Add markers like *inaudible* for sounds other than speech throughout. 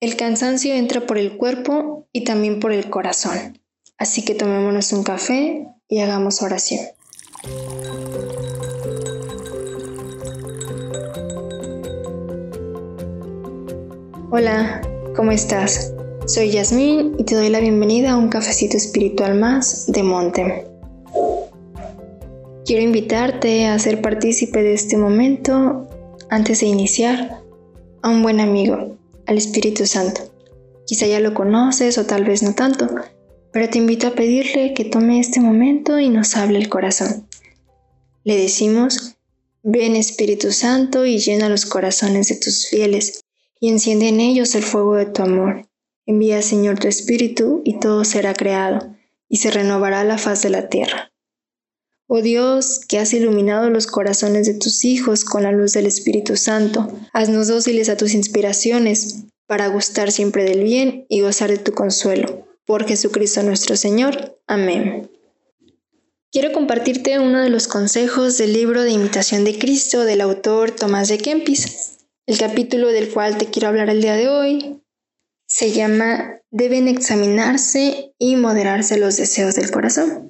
El cansancio entra por el cuerpo y también por el corazón. Así que tomémonos un café y hagamos oración. Hola, ¿cómo estás? Soy Yasmín y te doy la bienvenida a un cafecito espiritual más de Monte. Quiero invitarte a ser partícipe de este momento antes de iniciar a un buen amigo, al Espíritu Santo. Quizá ya lo conoces o tal vez no tanto, pero te invito a pedirle que tome este momento y nos hable el corazón. Le decimos, ven Espíritu Santo y llena los corazones de tus fieles y enciende en ellos el fuego de tu amor. Envía Señor tu Espíritu y todo será creado y se renovará la faz de la tierra. Oh Dios, que has iluminado los corazones de tus hijos con la luz del Espíritu Santo, haznos dóciles a tus inspiraciones, para gustar siempre del bien y gozar de tu consuelo. Por Jesucristo nuestro Señor. Amén. Quiero compartirte uno de los consejos del libro de Imitación de Cristo del autor Tomás de Kempis. El capítulo del cual te quiero hablar el día de hoy se llama Deben examinarse y moderarse los deseos del corazón.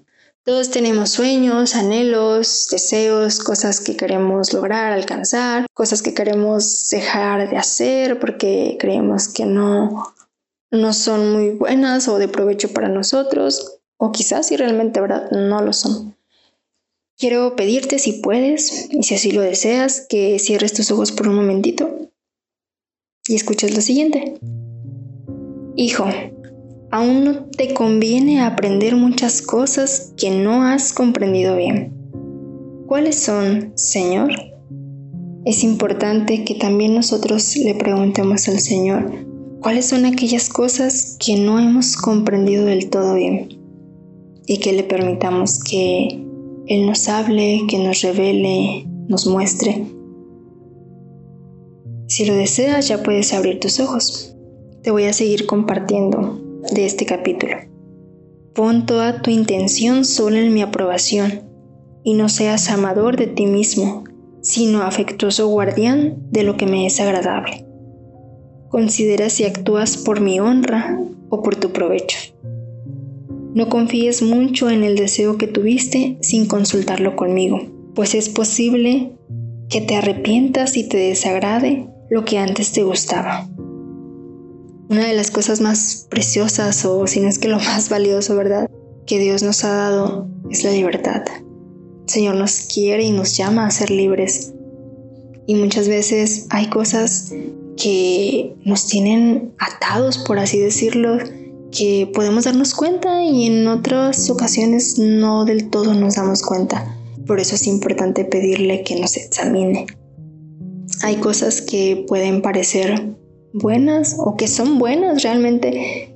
Todos tenemos sueños, anhelos, deseos, cosas que queremos lograr, alcanzar, cosas que queremos dejar de hacer porque creemos que no, no son muy buenas o de provecho para nosotros, o quizás si realmente verdad no lo son. Quiero pedirte si puedes y si así lo deseas que cierres tus ojos por un momentito y escuches lo siguiente. Hijo, aún no te conviene aprender muchas cosas que no has comprendido bien. ¿Cuáles son, Señor? Es importante que también nosotros le preguntemos al Señor cuáles son aquellas cosas que no hemos comprendido del todo bien y que le permitamos que Él nos hable, que nos revele, nos muestre. Si lo deseas ya puedes abrir tus ojos. Te voy a seguir compartiendo de este capítulo. Pon toda tu intención solo en mi aprobación y no seas amador de ti mismo, sino afectuoso guardián de lo que me es agradable. Considera si actúas por mi honra o por tu provecho. No confíes mucho en el deseo que tuviste sin consultarlo conmigo, pues es posible que te arrepientas y te desagrade lo que antes te gustaba. Una de las cosas más preciosas, o si no es que lo *laughs* más valioso, ¿verdad? Que Dios nos ha dado es la libertad. El Señor nos quiere y nos llama a ser libres. Y muchas veces hay cosas que nos tienen atados, por así decirlo, que podemos darnos cuenta y en otras ocasiones no del todo nos damos cuenta. Por eso es importante pedirle que nos examine. Hay cosas que pueden parecer buenas o que son buenas realmente,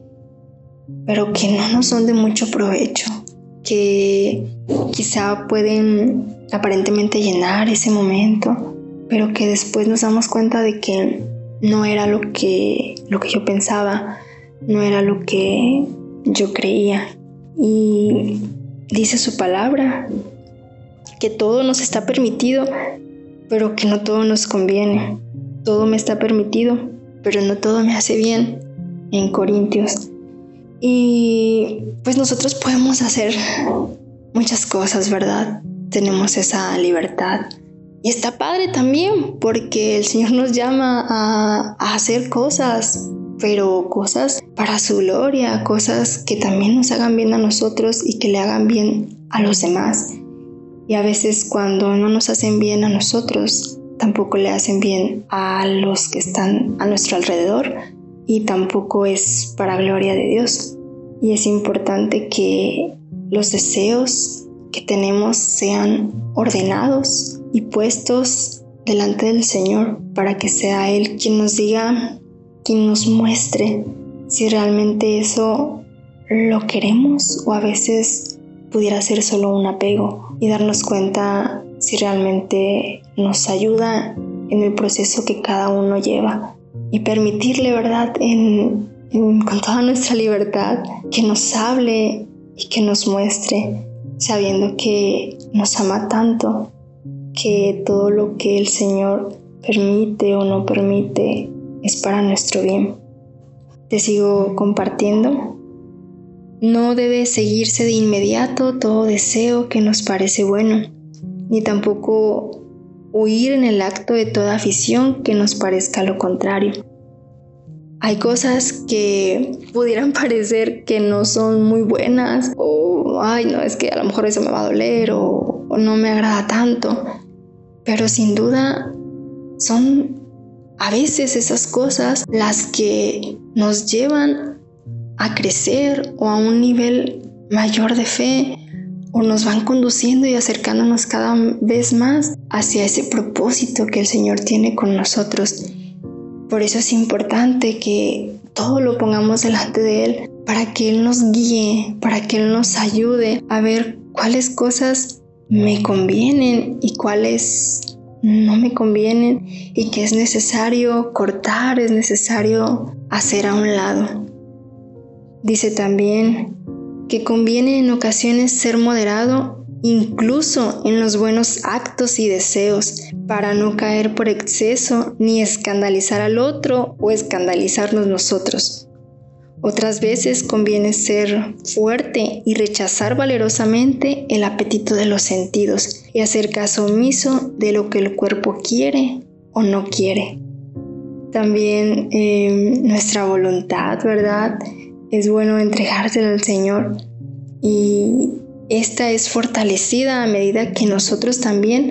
pero que no nos son de mucho provecho, que quizá pueden aparentemente llenar ese momento, pero que después nos damos cuenta de que no era lo que, lo que yo pensaba, no era lo que yo creía. Y dice su palabra, que todo nos está permitido, pero que no todo nos conviene. Todo me está permitido, pero no todo me hace bien en Corintios. Y pues nosotros podemos hacer muchas cosas, ¿verdad? Tenemos esa libertad. Y está padre también porque el Señor nos llama a, hacer cosas, pero cosas para su gloria, cosas que también nos hagan bien a nosotros y que le hagan bien a los demás. Y a veces cuando no nos hacen bien a nosotros, tampoco le hacen bien a los que están a nuestro alrededor y tampoco es para gloria de Dios. Y es importante que los deseos que tenemos sean ordenados y puestos delante del Señor para que sea Él quien nos diga, quien nos muestre si realmente eso lo queremos o a veces pudiera ser solo un apego y darnos cuenta si realmente nos ayuda en el proceso que cada uno lleva y permitirle, ¿verdad?, con toda nuestra libertad, que nos hable y que nos muestre, sabiendo que nos ama tanto, que todo lo que el Señor permite o no permite es para nuestro bien. te sigo compartiendo. No debe seguirse de inmediato todo deseo que nos parece bueno, ni tampoco huir en el acto de toda afición que nos parezca lo contrario. Hay cosas que pudieran *laughs* parecer que no son muy buenas o, ay, no, es que a lo mejor eso me va a doler o, o no me agrada tanto, pero sin duda son a veces esas cosas las que nos llevan a crecer o a un nivel mayor de fe o nos van conduciendo y acercándonos cada vez más hacia ese propósito que el Señor tiene con nosotros. Por eso es importante que todo lo pongamos delante de Él para que Él nos guíe, para que Él nos ayude a ver cuáles cosas me convienen y cuáles no me convienen y que es necesario cortar, es necesario hacer a un lado. Dice también que conviene en ocasiones ser moderado incluso en los buenos actos y deseos, para no caer por exceso ni escandalizar al otro o escandalizarnos nosotros. Otras veces conviene ser fuerte y rechazar valerosamente el apetito de los sentidos y hacer caso omiso de lo que el cuerpo quiere o no quiere. También em, nuestra voluntad, ¿verdad? Es bueno entregársela al Señor y esta es fortalecida a medida que nosotros también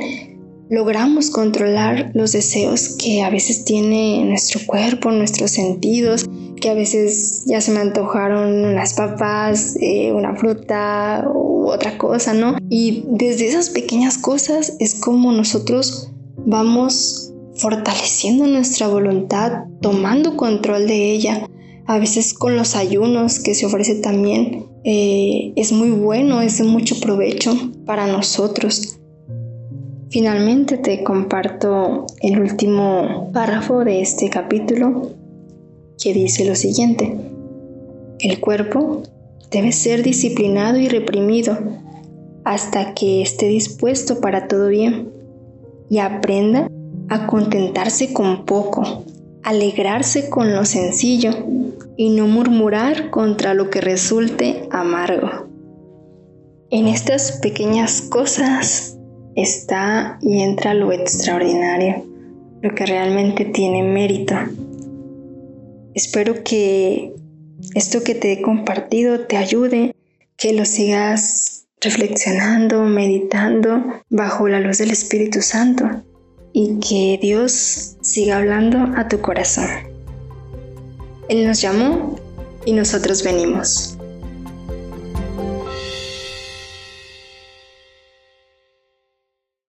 logramos controlar los deseos que a veces tiene nuestro cuerpo, nuestros sentidos, que a veces ya se me antojaron unas papas, eh, una fruta u otra cosa, ¿no? Y desde esas pequeñas cosas es como nosotros vamos fortaleciendo nuestra voluntad, tomando control de ella. A veces con los ayunos que se ofrece también eh, es muy bueno, es de mucho provecho para nosotros. Finalmente te comparto el último párrafo de este capítulo que dice lo siguiente. El cuerpo debe ser disciplinado y reprimido hasta que esté dispuesto para todo bien y aprenda a contentarse con poco, alegrarse con lo sencillo y no murmurar contra lo que resulte amargo. En estas pequeñas cosas está y entra lo extraordinario, lo que realmente tiene mérito. Espero que esto que te he compartido te ayude, que lo sigas reflexionando, meditando bajo la luz del Espíritu Santo y que Dios siga hablando a tu corazón. Él nos llamó y nosotros venimos.